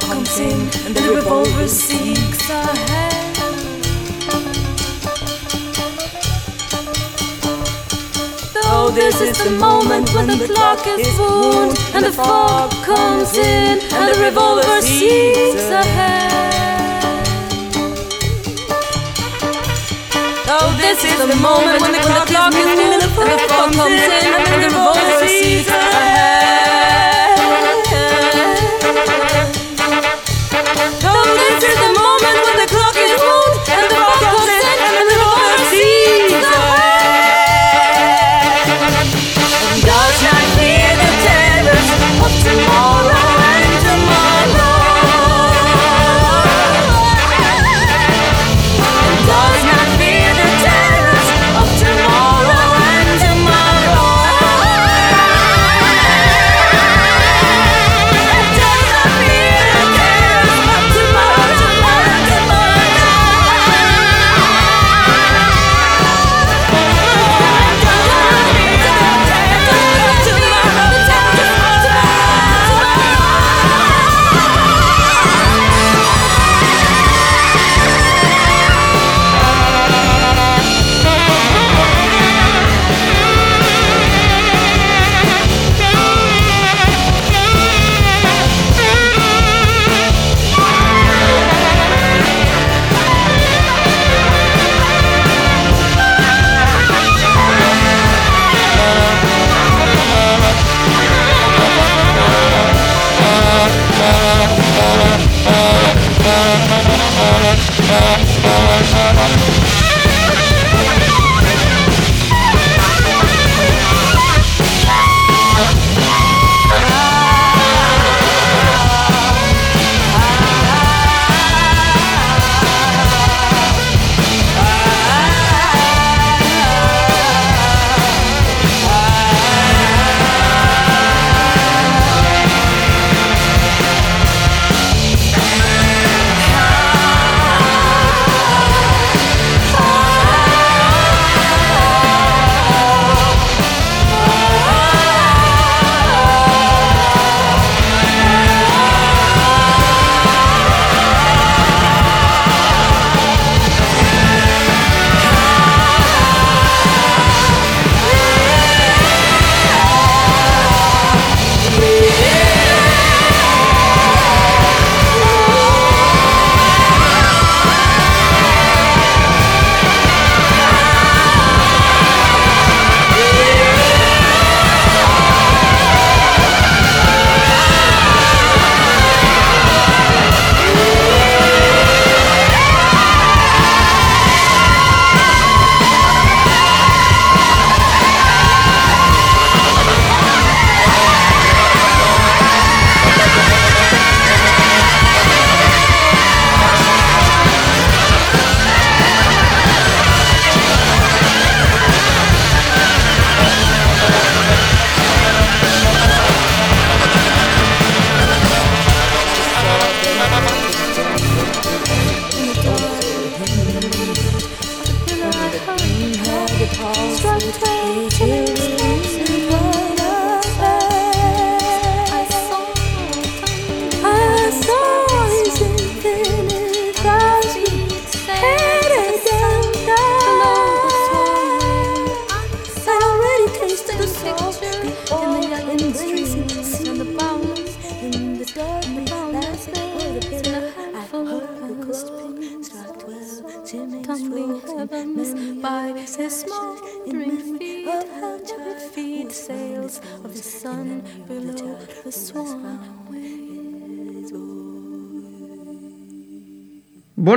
dog comes in and the revolver seeks a hand. Though this is the moment when the clock is wound and the fog comes in and the revolver seeks a hand. Though this is the moment when the clock is wound and the fog comes in and the revolver seeks a hand.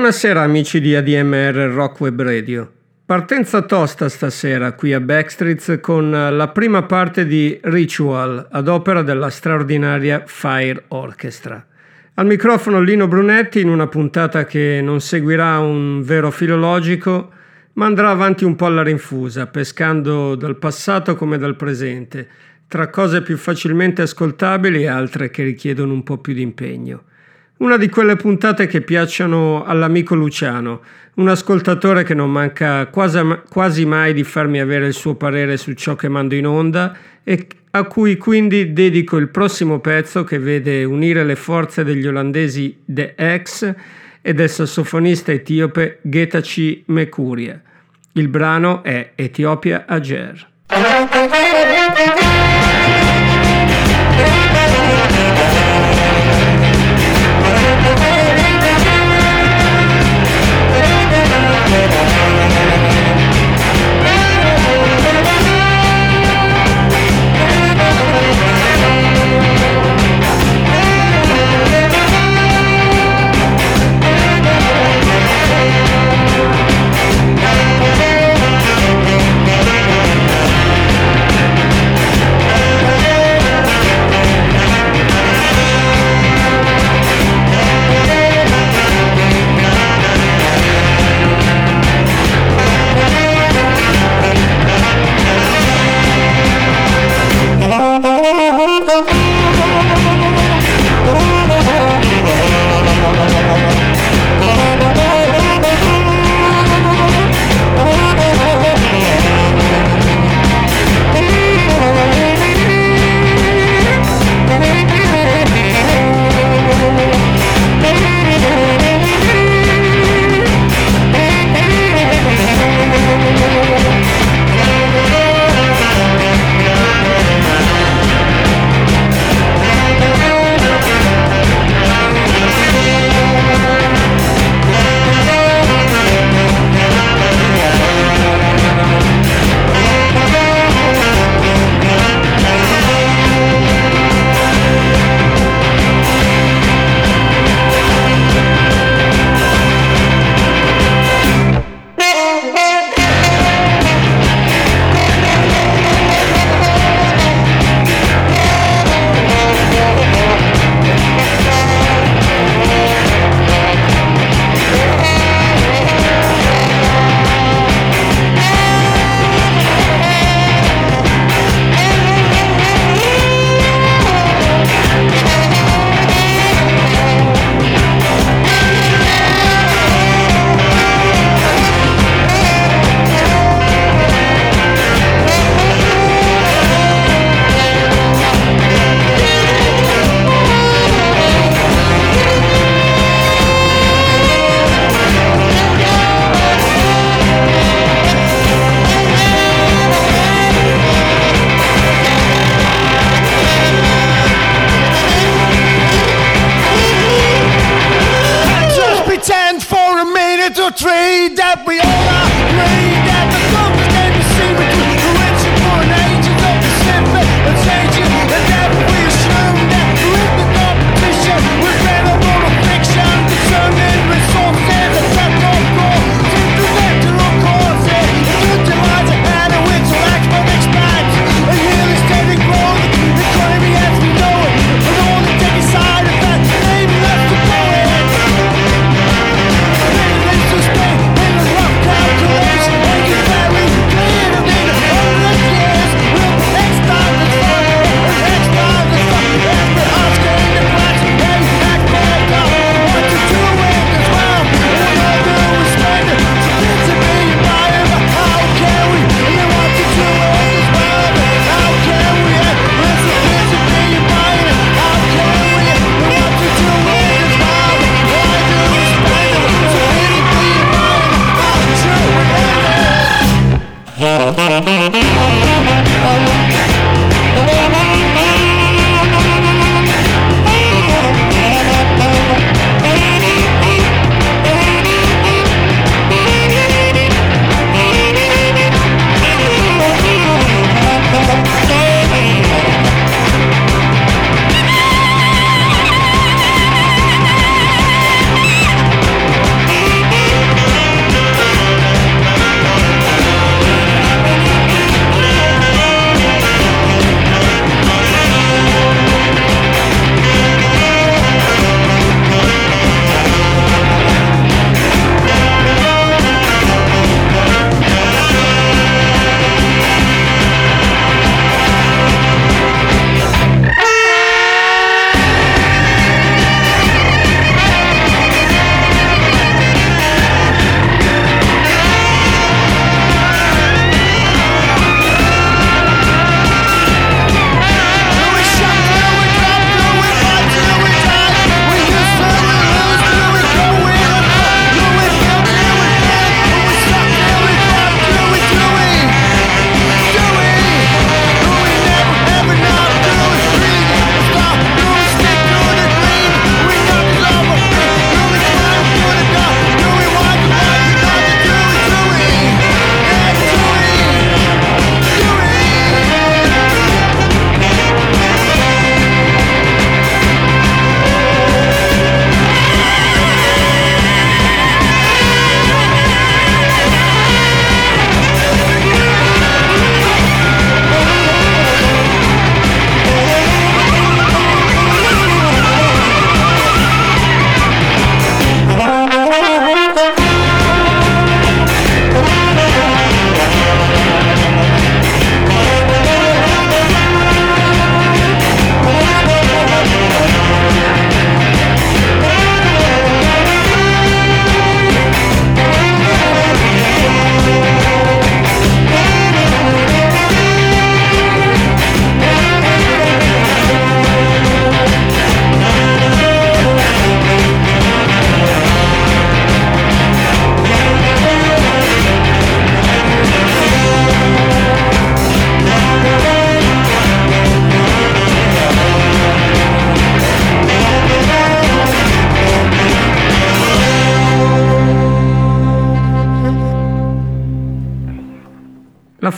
Buonasera amici di ADMR Rock Web Radio. Partenza tosta stasera qui a Backstreets con la prima parte di Ritual ad opera della straordinaria Fire Orchestra. Al microfono Lino Brunetti in una puntata che non seguirà un vero filologico ma andrà avanti un po' alla rinfusa, pescando dal passato come dal presente, tra cose più facilmente ascoltabili e altre che richiedono un po' più di impegno. Una di quelle puntate che piacciono all'amico Luciano, un ascoltatore che non manca quasi, quasi, mai di farmi avere il suo parere su ciò che mando in onda e a cui quindi dedico il prossimo pezzo che vede unire le forze degli olandesi The X e del sassofonista etiope Getaci Mekuria. Il brano è Etiopia Ager.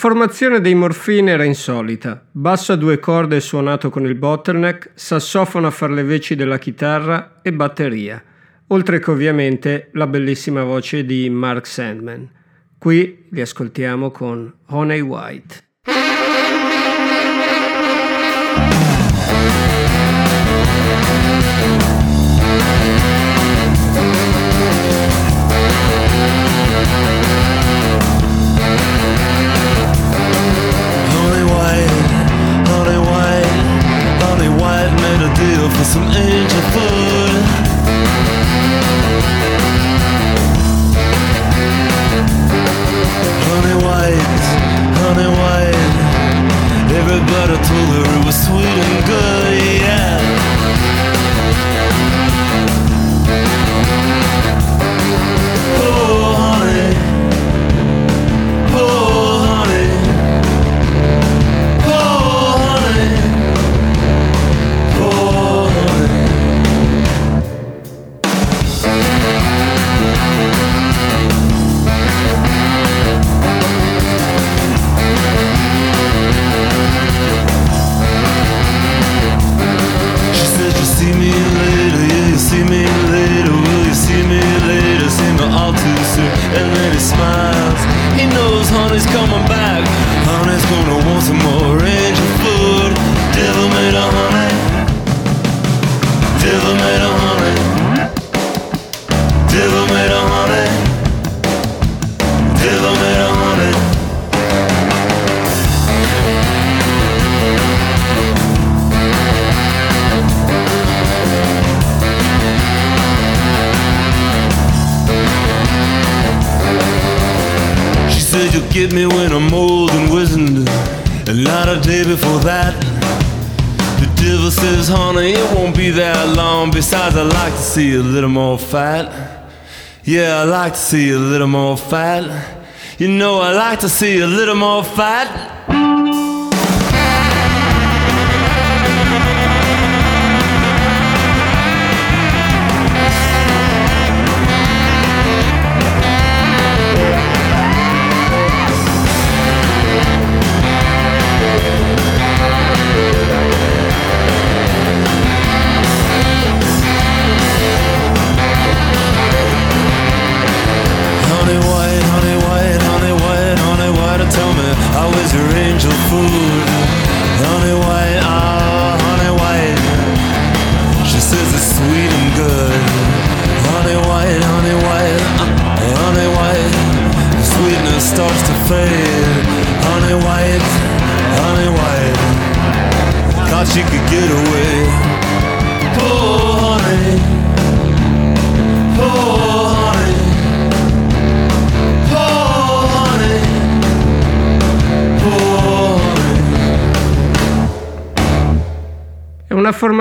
Formazione dei Morfine era insolita. Basso a due corde suonato con il bottleneck, sassofono a far le veci della chitarra e batteria. Oltre che ovviamente la bellissima voce di Mark Sandman. Qui li ascoltiamo con Honey White. made a deal for some angel food. Honey white, honey white. Everybody told her it was sweet and good, yeah. Miles. He smiles. He knows honey's coming back. Honey's gonna want some more angel food. Devil made a honey. Devil made a get me when I'm old and wizened, and not a day before that. The devil says, honey, it won't be that long. Besides, I like to see a little more fat. Yeah, I like to see a little more fat. You know, I like to see a little more fat.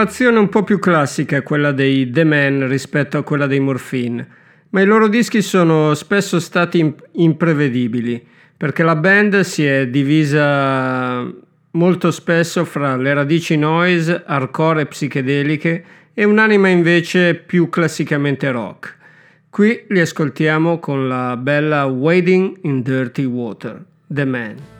Formazione un po' più classica quella dei The Man rispetto a quella dei Morphine, ma i loro dischi sono spesso stati imp- imprevedibili, perché la band si è divisa molto spesso fra le radici noise, hardcore e psichedeliche e un'anima invece più classicamente rock. Qui li ascoltiamo con la bella Wading in Dirty Water, The Man.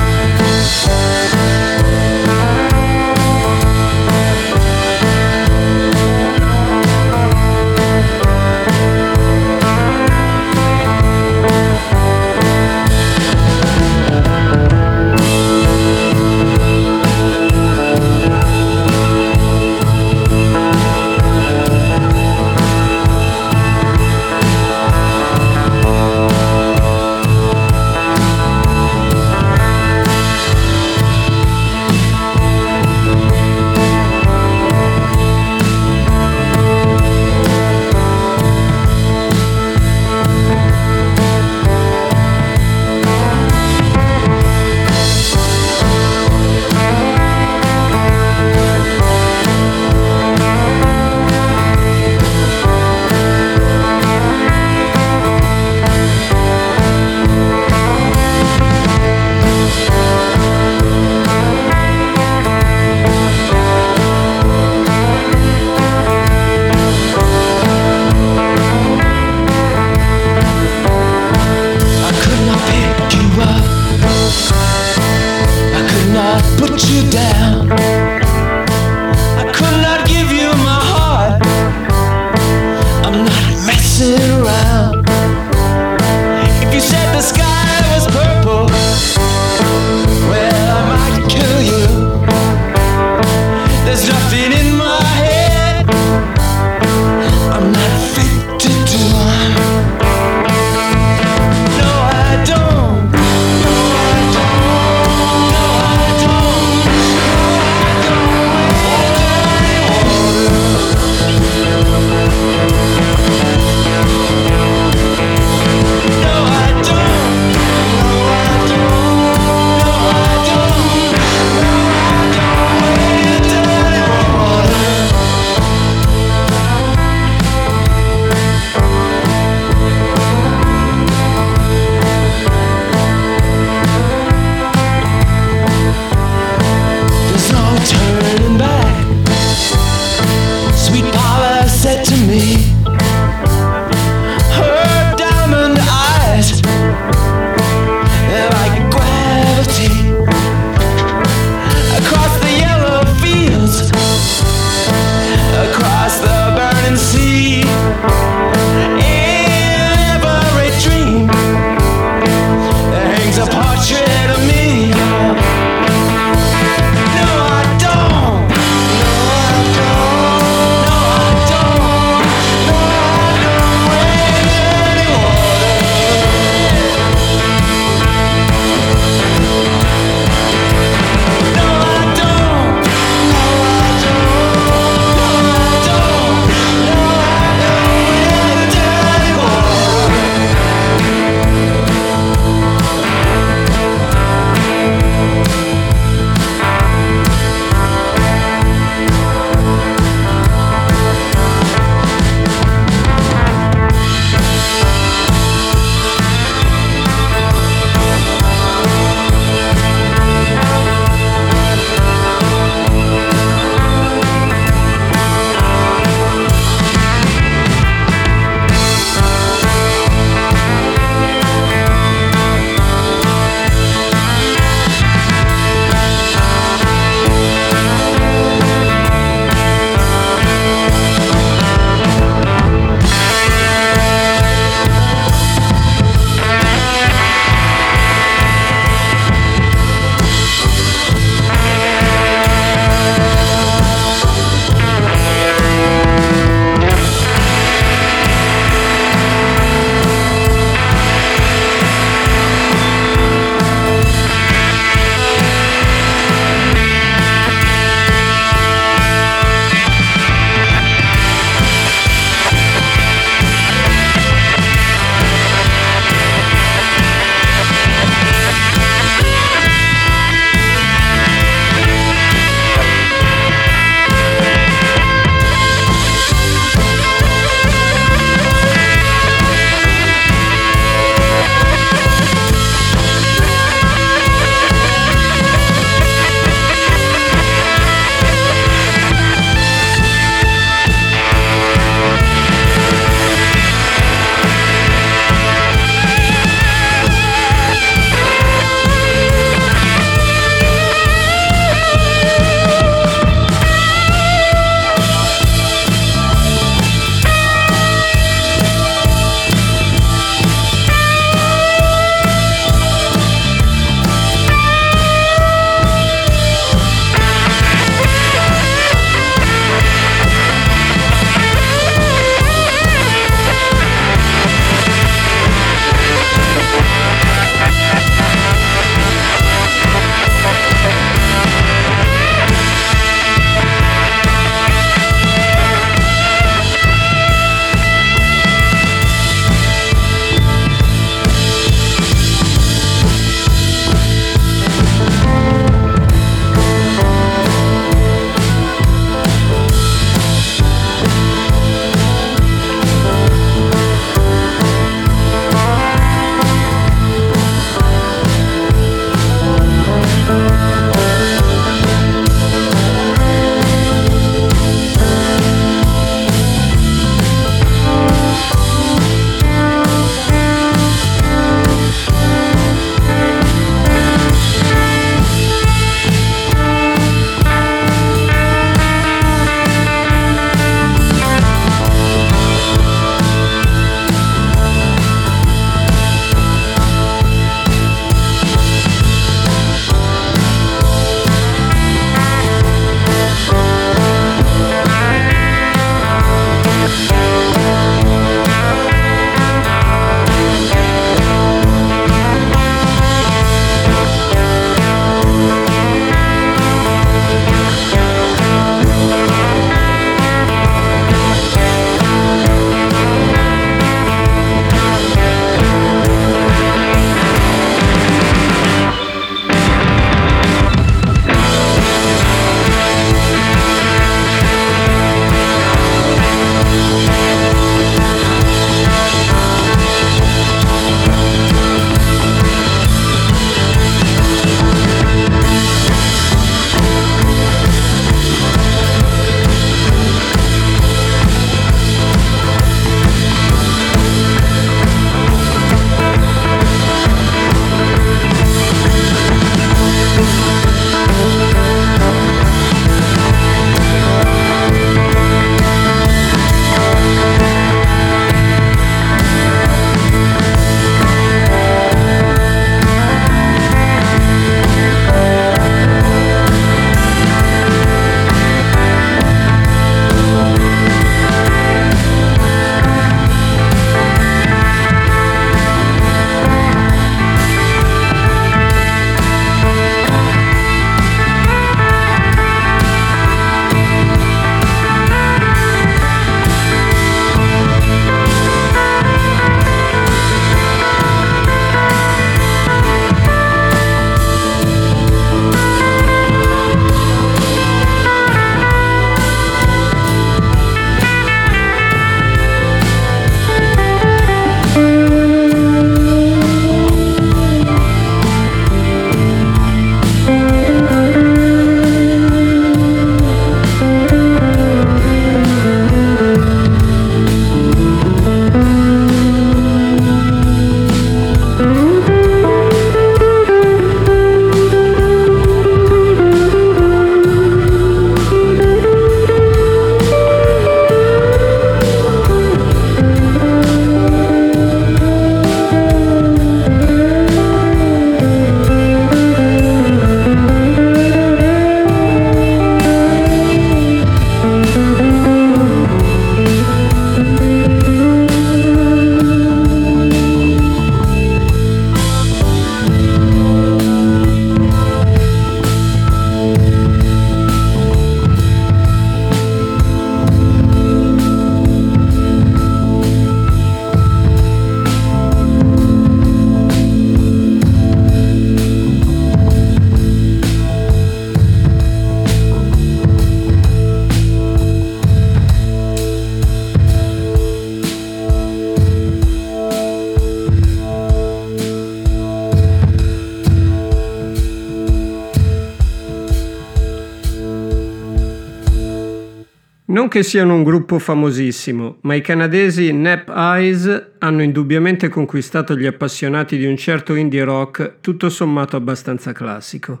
Non che siano un gruppo famosissimo, ma i canadesi Nap Eyes hanno indubbiamente conquistato gli appassionati di un certo indie rock tutto sommato abbastanza classico.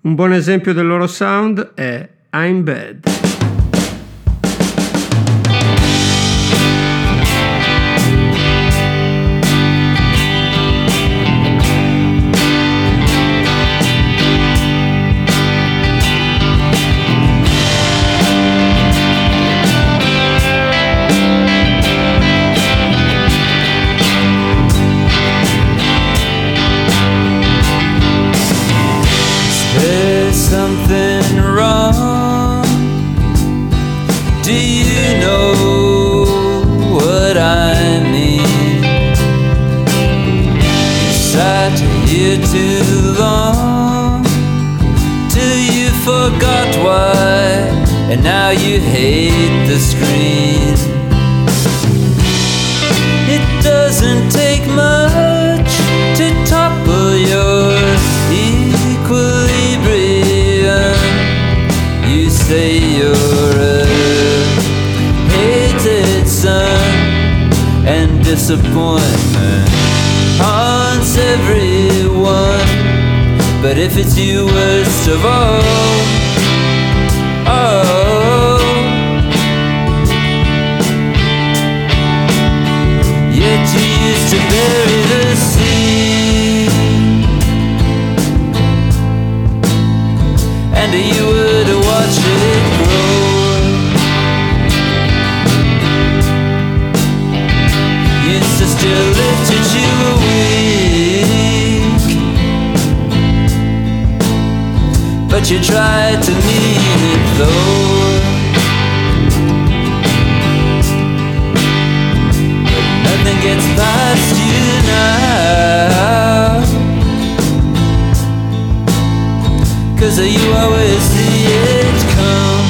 Un buon esempio del loro sound è I'm Bad. But if it's you, worst of all, But you tried to mean it though But nothing gets past you now. Cause you always see it come.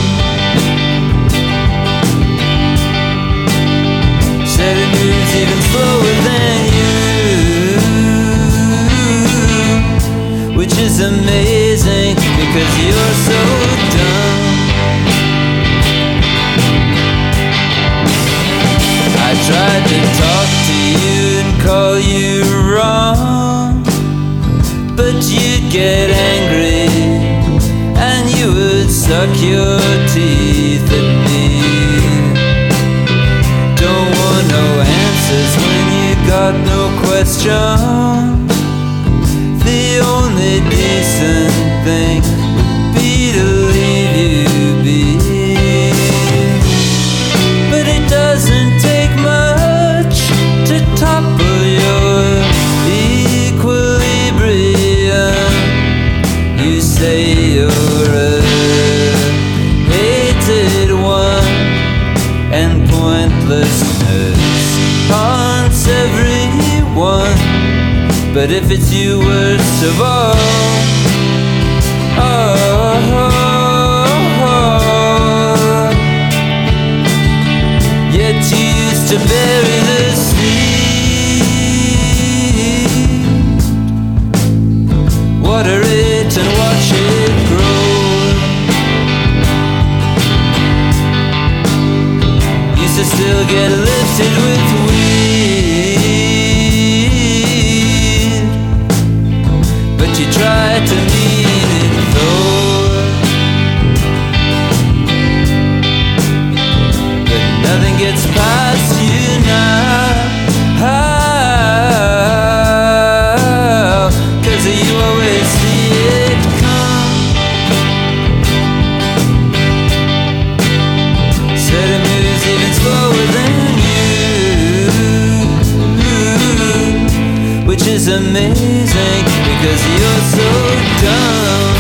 Seven moves even slower than you Which is amazing because you're so dumb I tried to talk to you and call you wrong But you'd get angry And you would suck your teeth at me Don't want no answers when you got no question. But if it's you, worst of all, oh, yet you used to bury the seed, water it and watch it grow. Used to still get lifted with amazing because you're so dumb.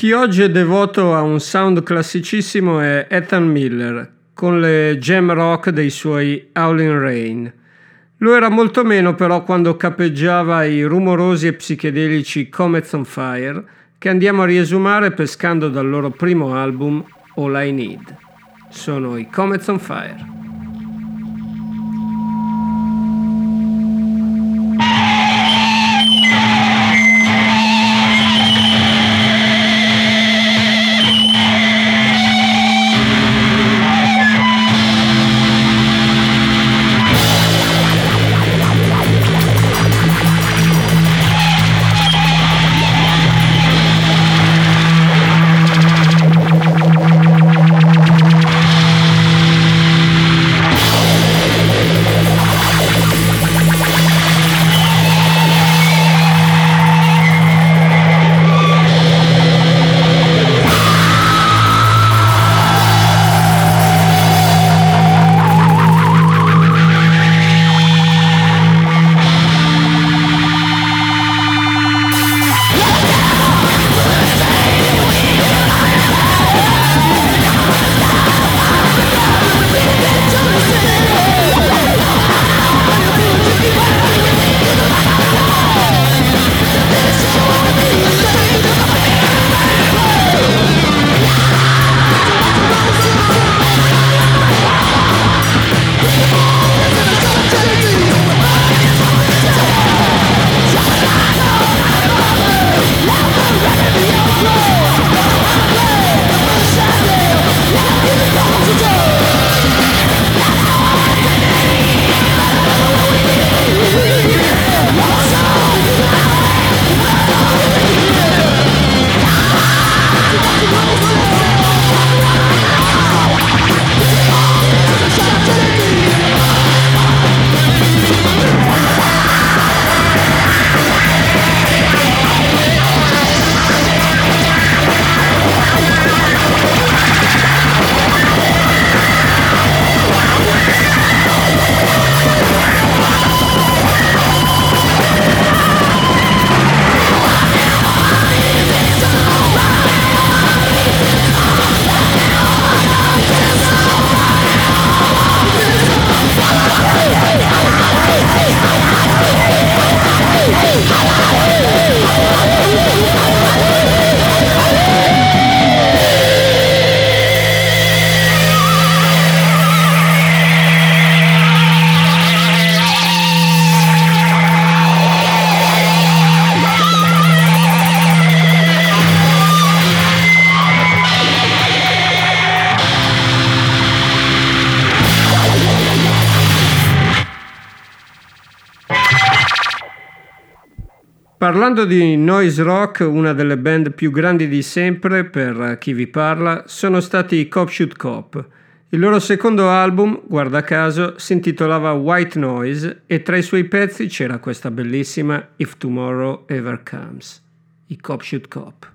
Chi oggi è devoto a un sound classicissimo è Ethan Miller, con le jam rock dei suoi Howling Rain. Lo era molto meno però quando capeggiava i rumorosi e psichedelici Comets on Fire, che andiamo a riesumare pescando dal loro primo album All I Need. Sono i Comets on Fire. Parlando di noise rock, una delle band più grandi di sempre per chi vi parla, sono stati i Cop Shoot Cop. Il loro secondo album, guarda caso, si intitolava White Noise e tra i suoi pezzi c'era questa bellissima If Tomorrow Ever Comes. I Cop Shoot Cop.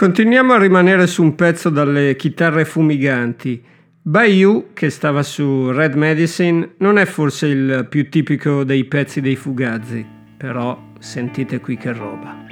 Continuiamo a rimanere su un pezzo dalle chitarre fumiganti. Bayou, che stava su Red Medicine, non è forse il più tipico dei pezzi dei Fugazzi, però sentite qui che roba.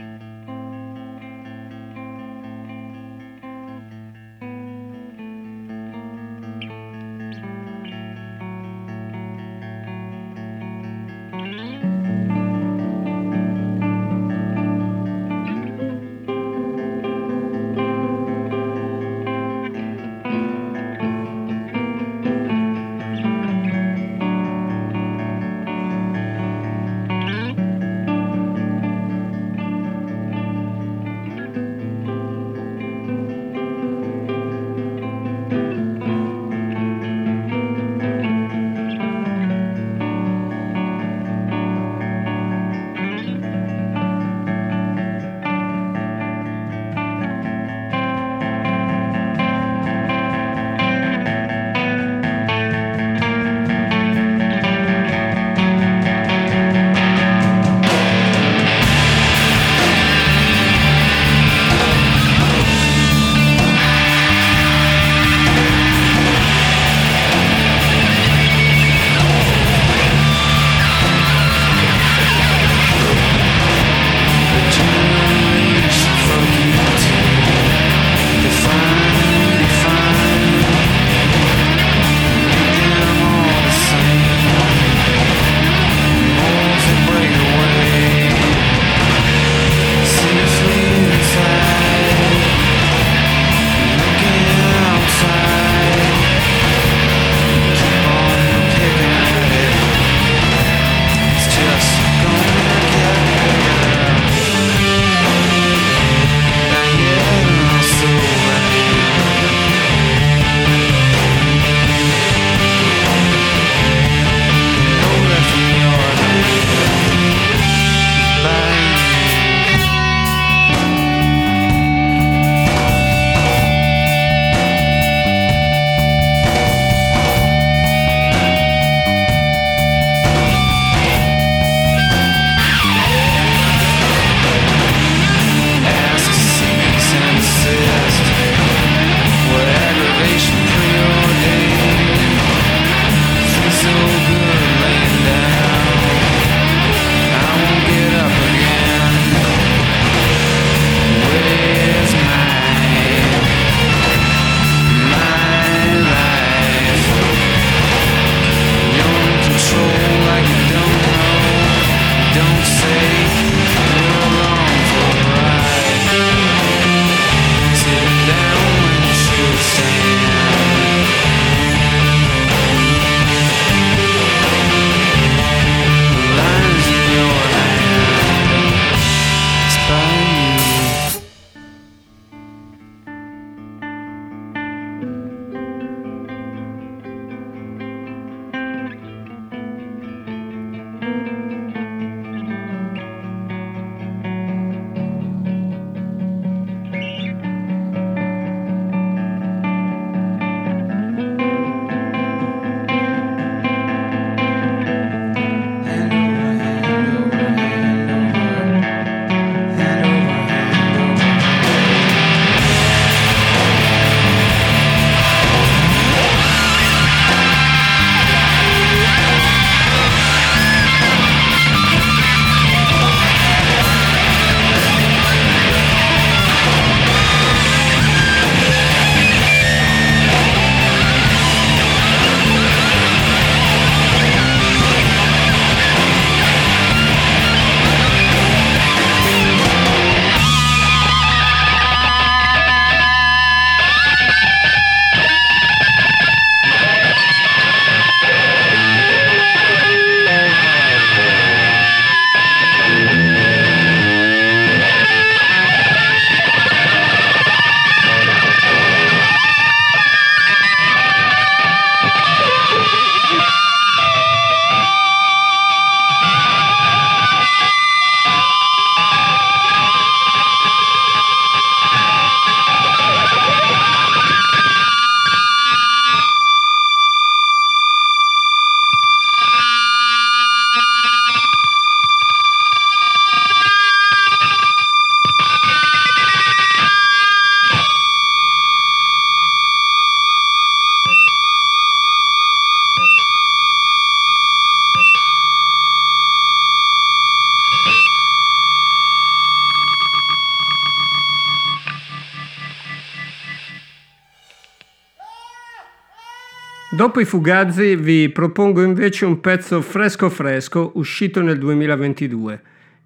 Dopo i Fugazzi vi propongo invece un pezzo fresco fresco uscito nel 2022.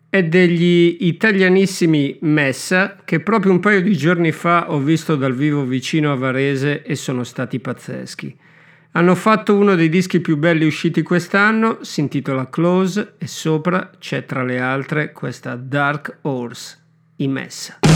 È degli italianissimi Messa che proprio un paio di giorni fa ho visto dal vivo vicino a Varese e sono stati pazzeschi. Hanno fatto uno dei dischi più belli usciti quest'anno, si intitola Close e sopra c'è tra le altre questa Dark Horse, i Messa.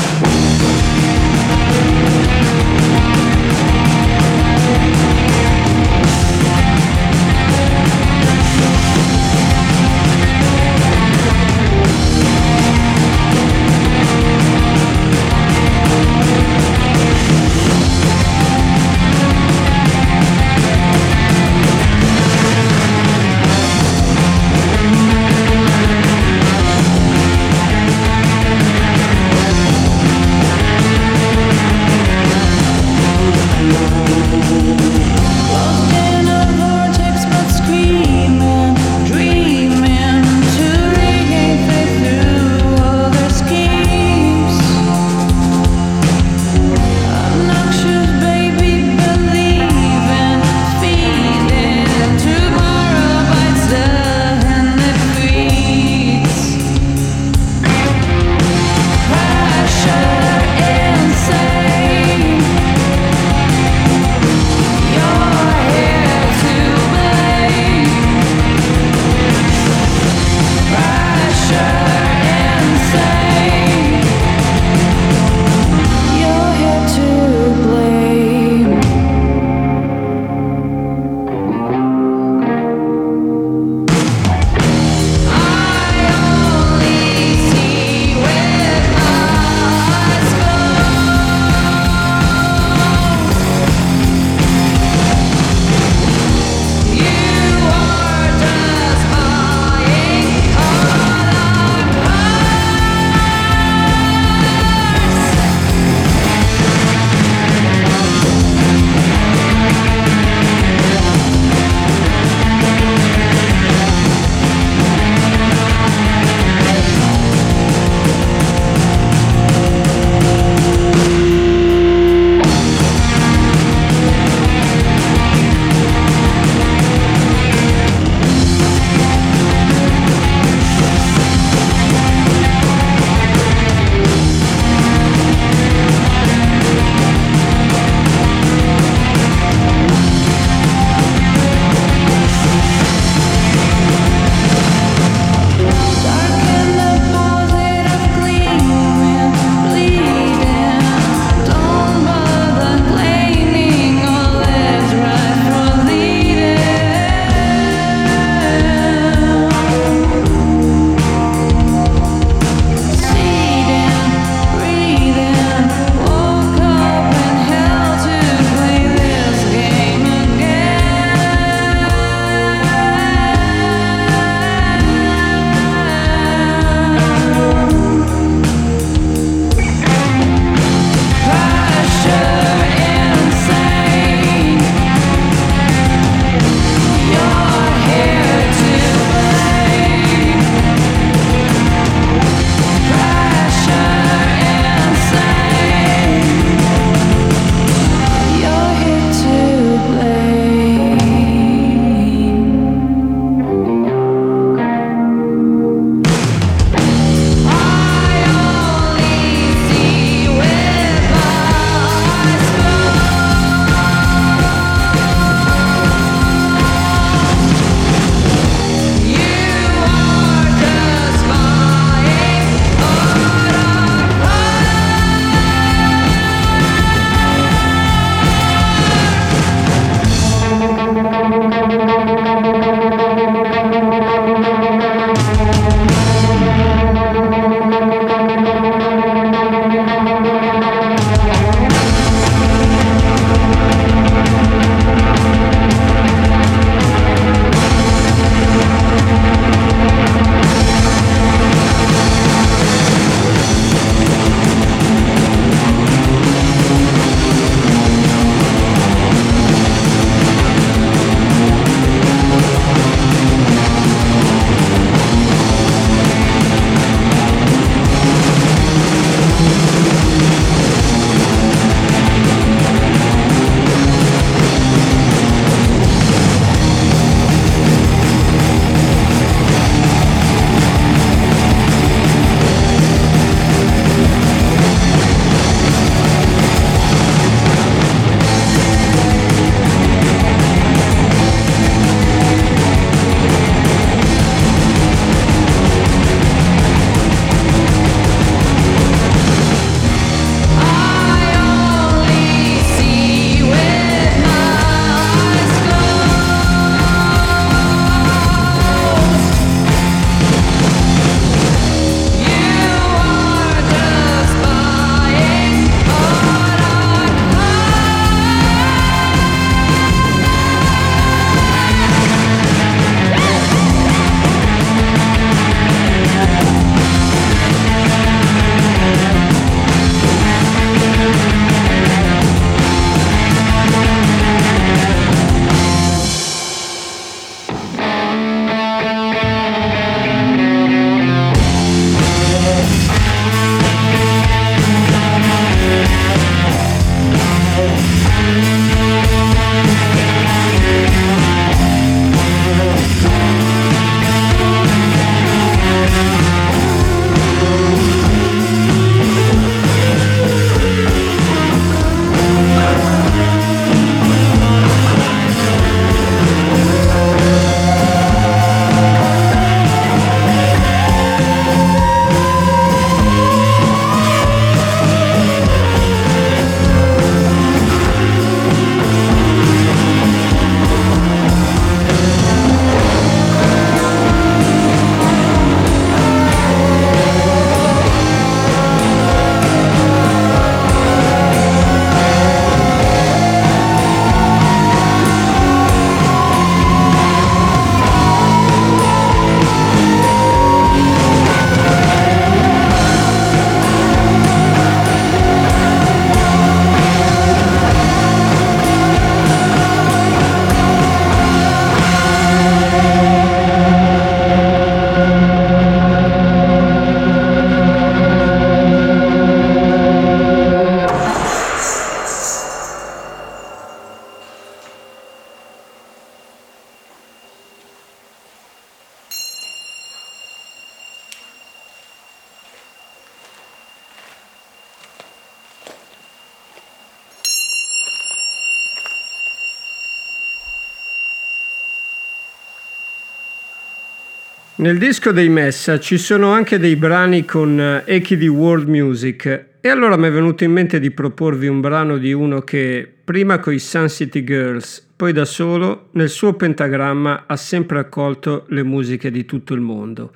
Nel disco dei Messa ci sono anche dei brani con eh, echi di world music e allora mi è venuto in mente di proporvi un brano di uno che prima coi Sun City Girls, poi da solo, nel suo pentagramma ha sempre accolto le musiche di tutto il mondo.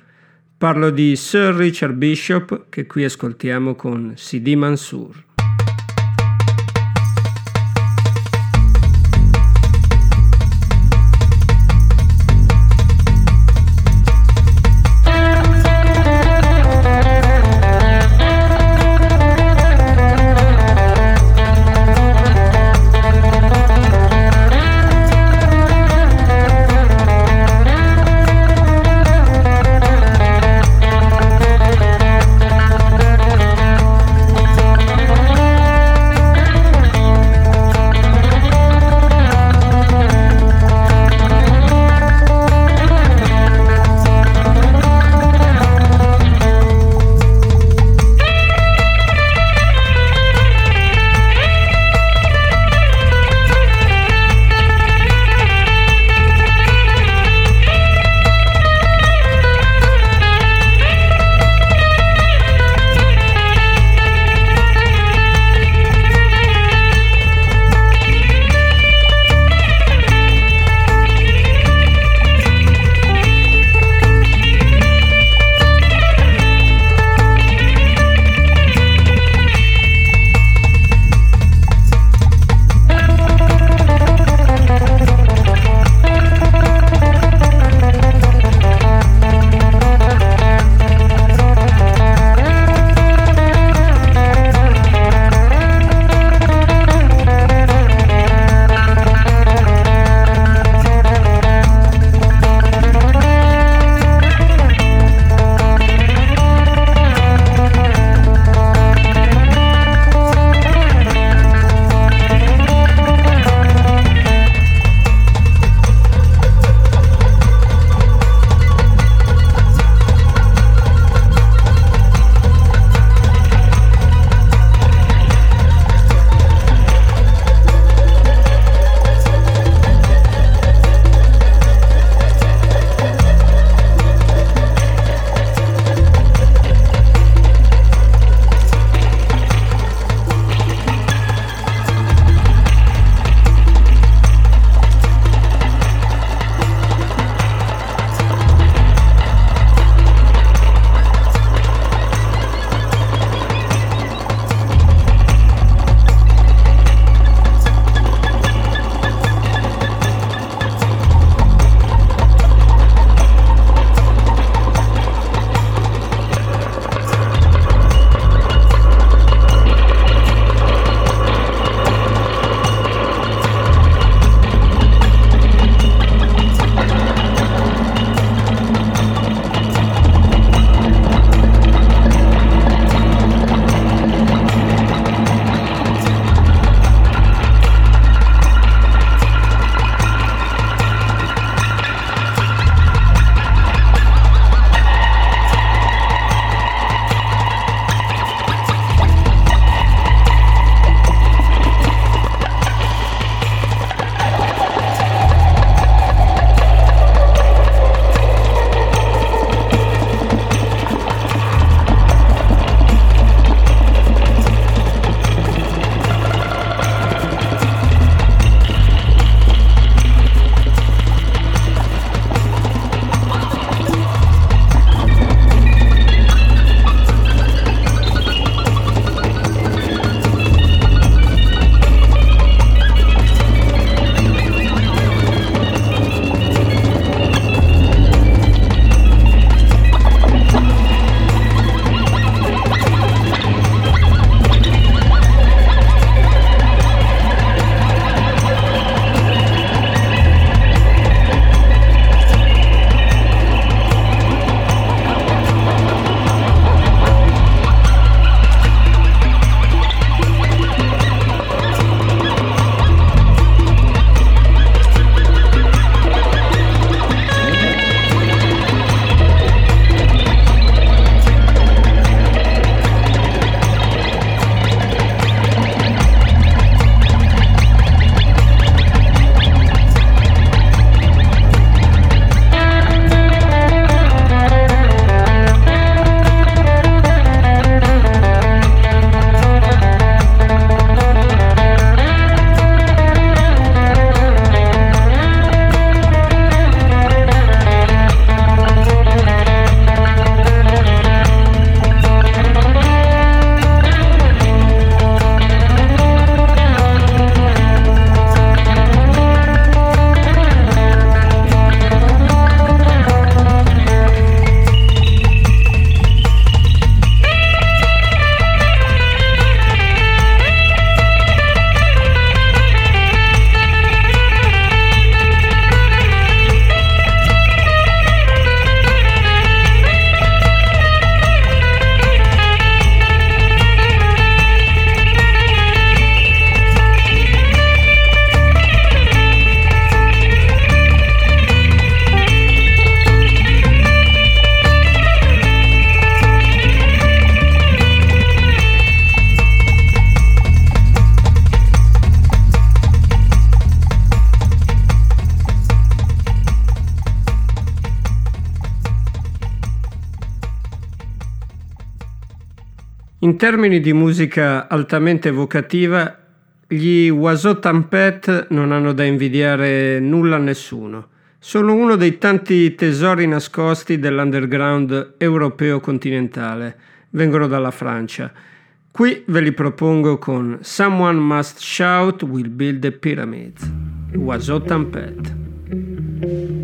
Parlo di Sir Richard Bishop che qui ascoltiamo con CD Mansour. Termini di musica altamente evocativa, gli Oiseau Tempête non hanno da invidiare nulla a nessuno. Sono uno dei tanti tesori nascosti dell'underground europeo continentale. Vengono dalla Francia. Qui ve li propongo con Someone Must Shout Will Build the Pyramids. Oiseau Tempête.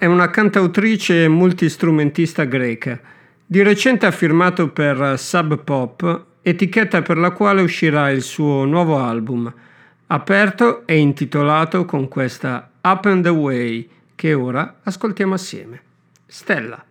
È una cantautrice e multistrumentista greca. Di recente ha firmato per Sub Pop, etichetta per la quale uscirà il suo nuovo album, aperto e intitolato con questa Up and Away, che ora ascoltiamo assieme. Stella.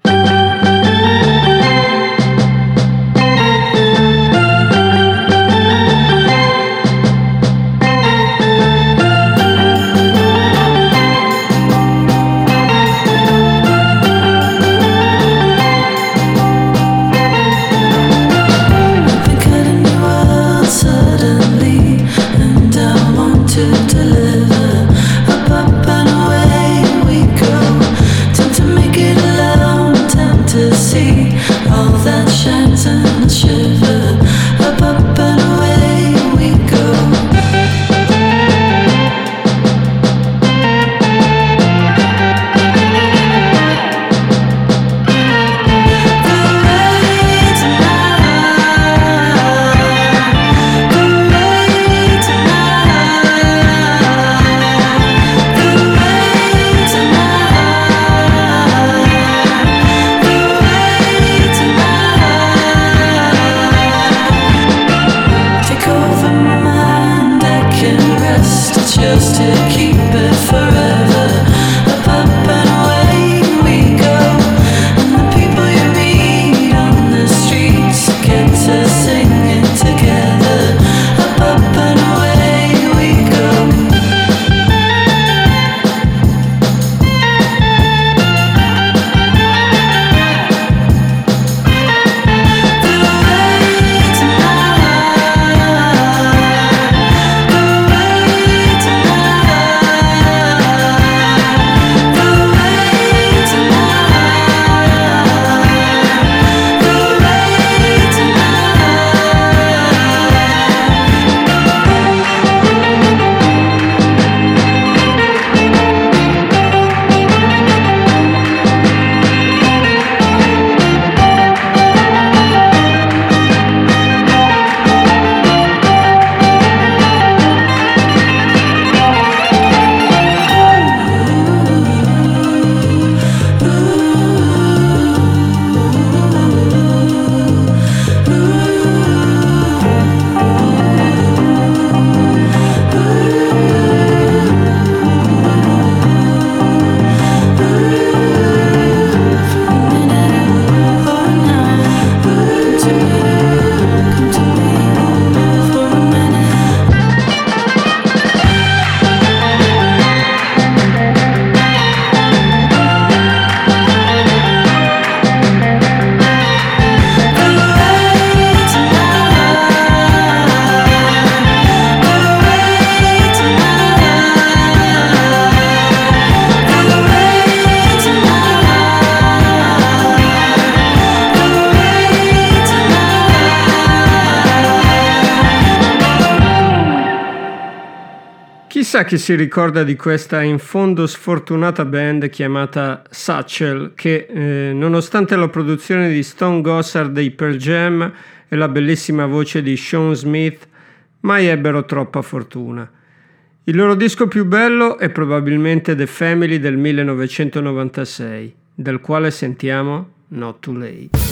Chissà chi si ricorda di questa in fondo sfortunata band chiamata Satchel che, eh, nonostante la produzione di Stone Gossard dei Pearl Jam e la bellissima voce di Sean Smith, mai ebbero troppa fortuna. Il loro disco più bello è probabilmente The Family del 1996, del quale sentiamo Not Too Late.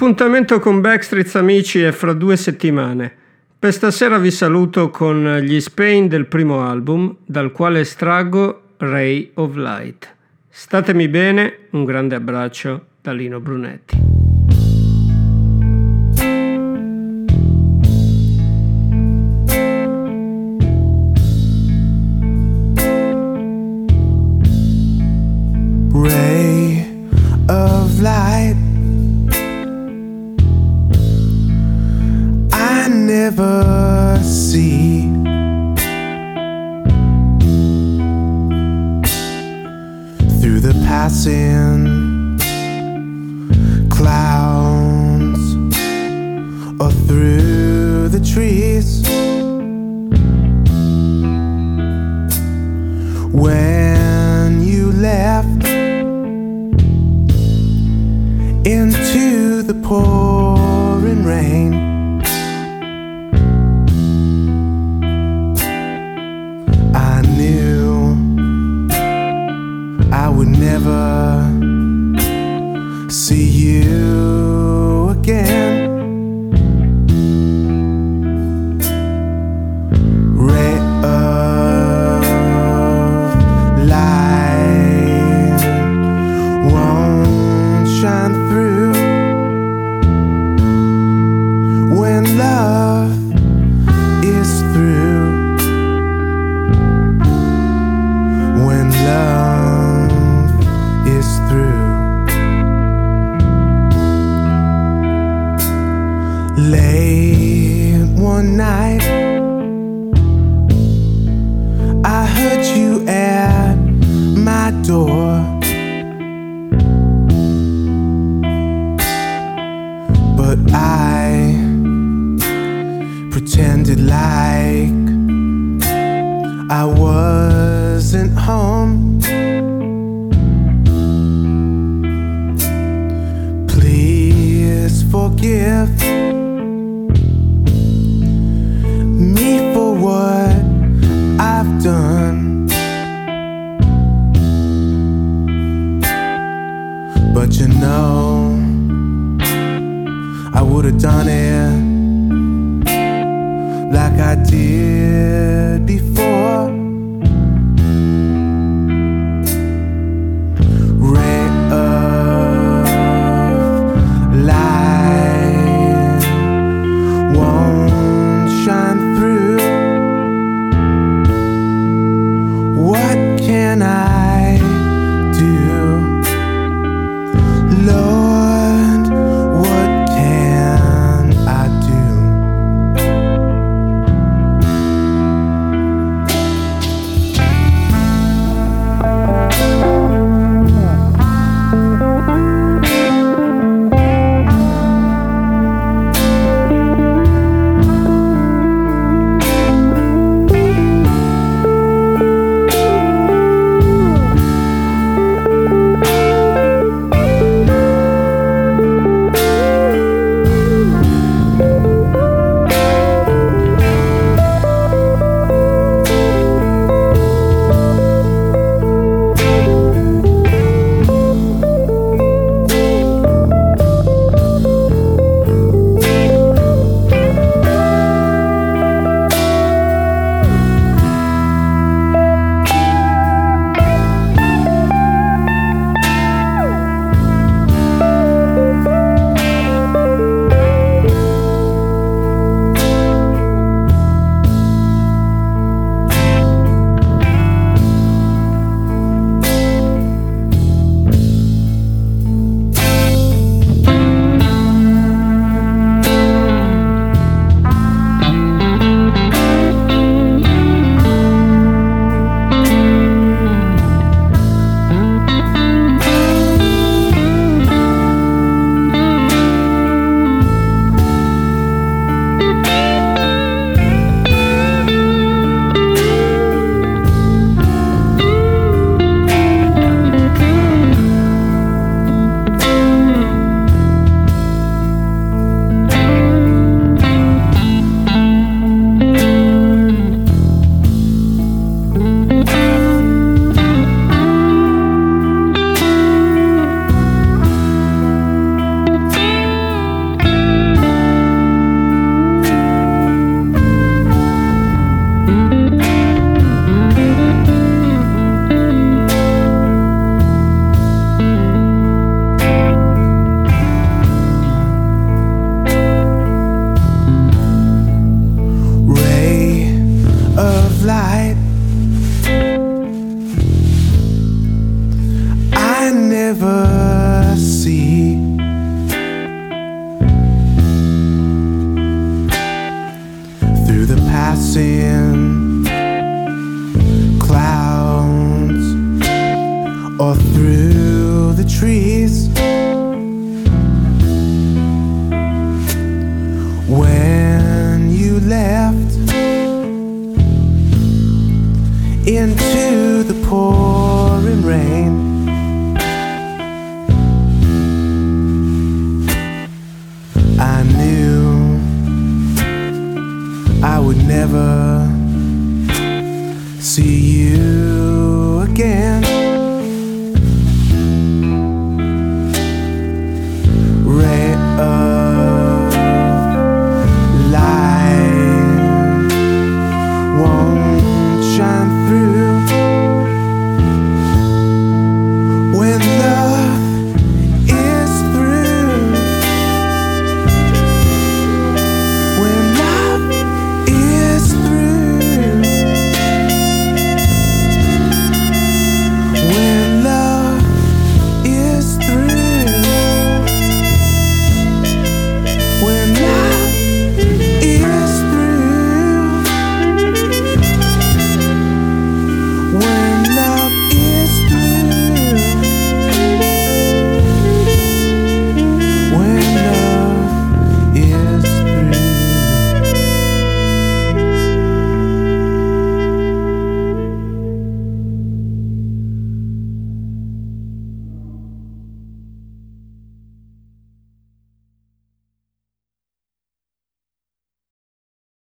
L'appuntamento con Backstreets amici è fra due settimane. Per stasera vi saluto con gli Spain del primo album, dal quale estraggo Ray of Light. Statemi bene, un grande abbraccio da Lino Brunetti.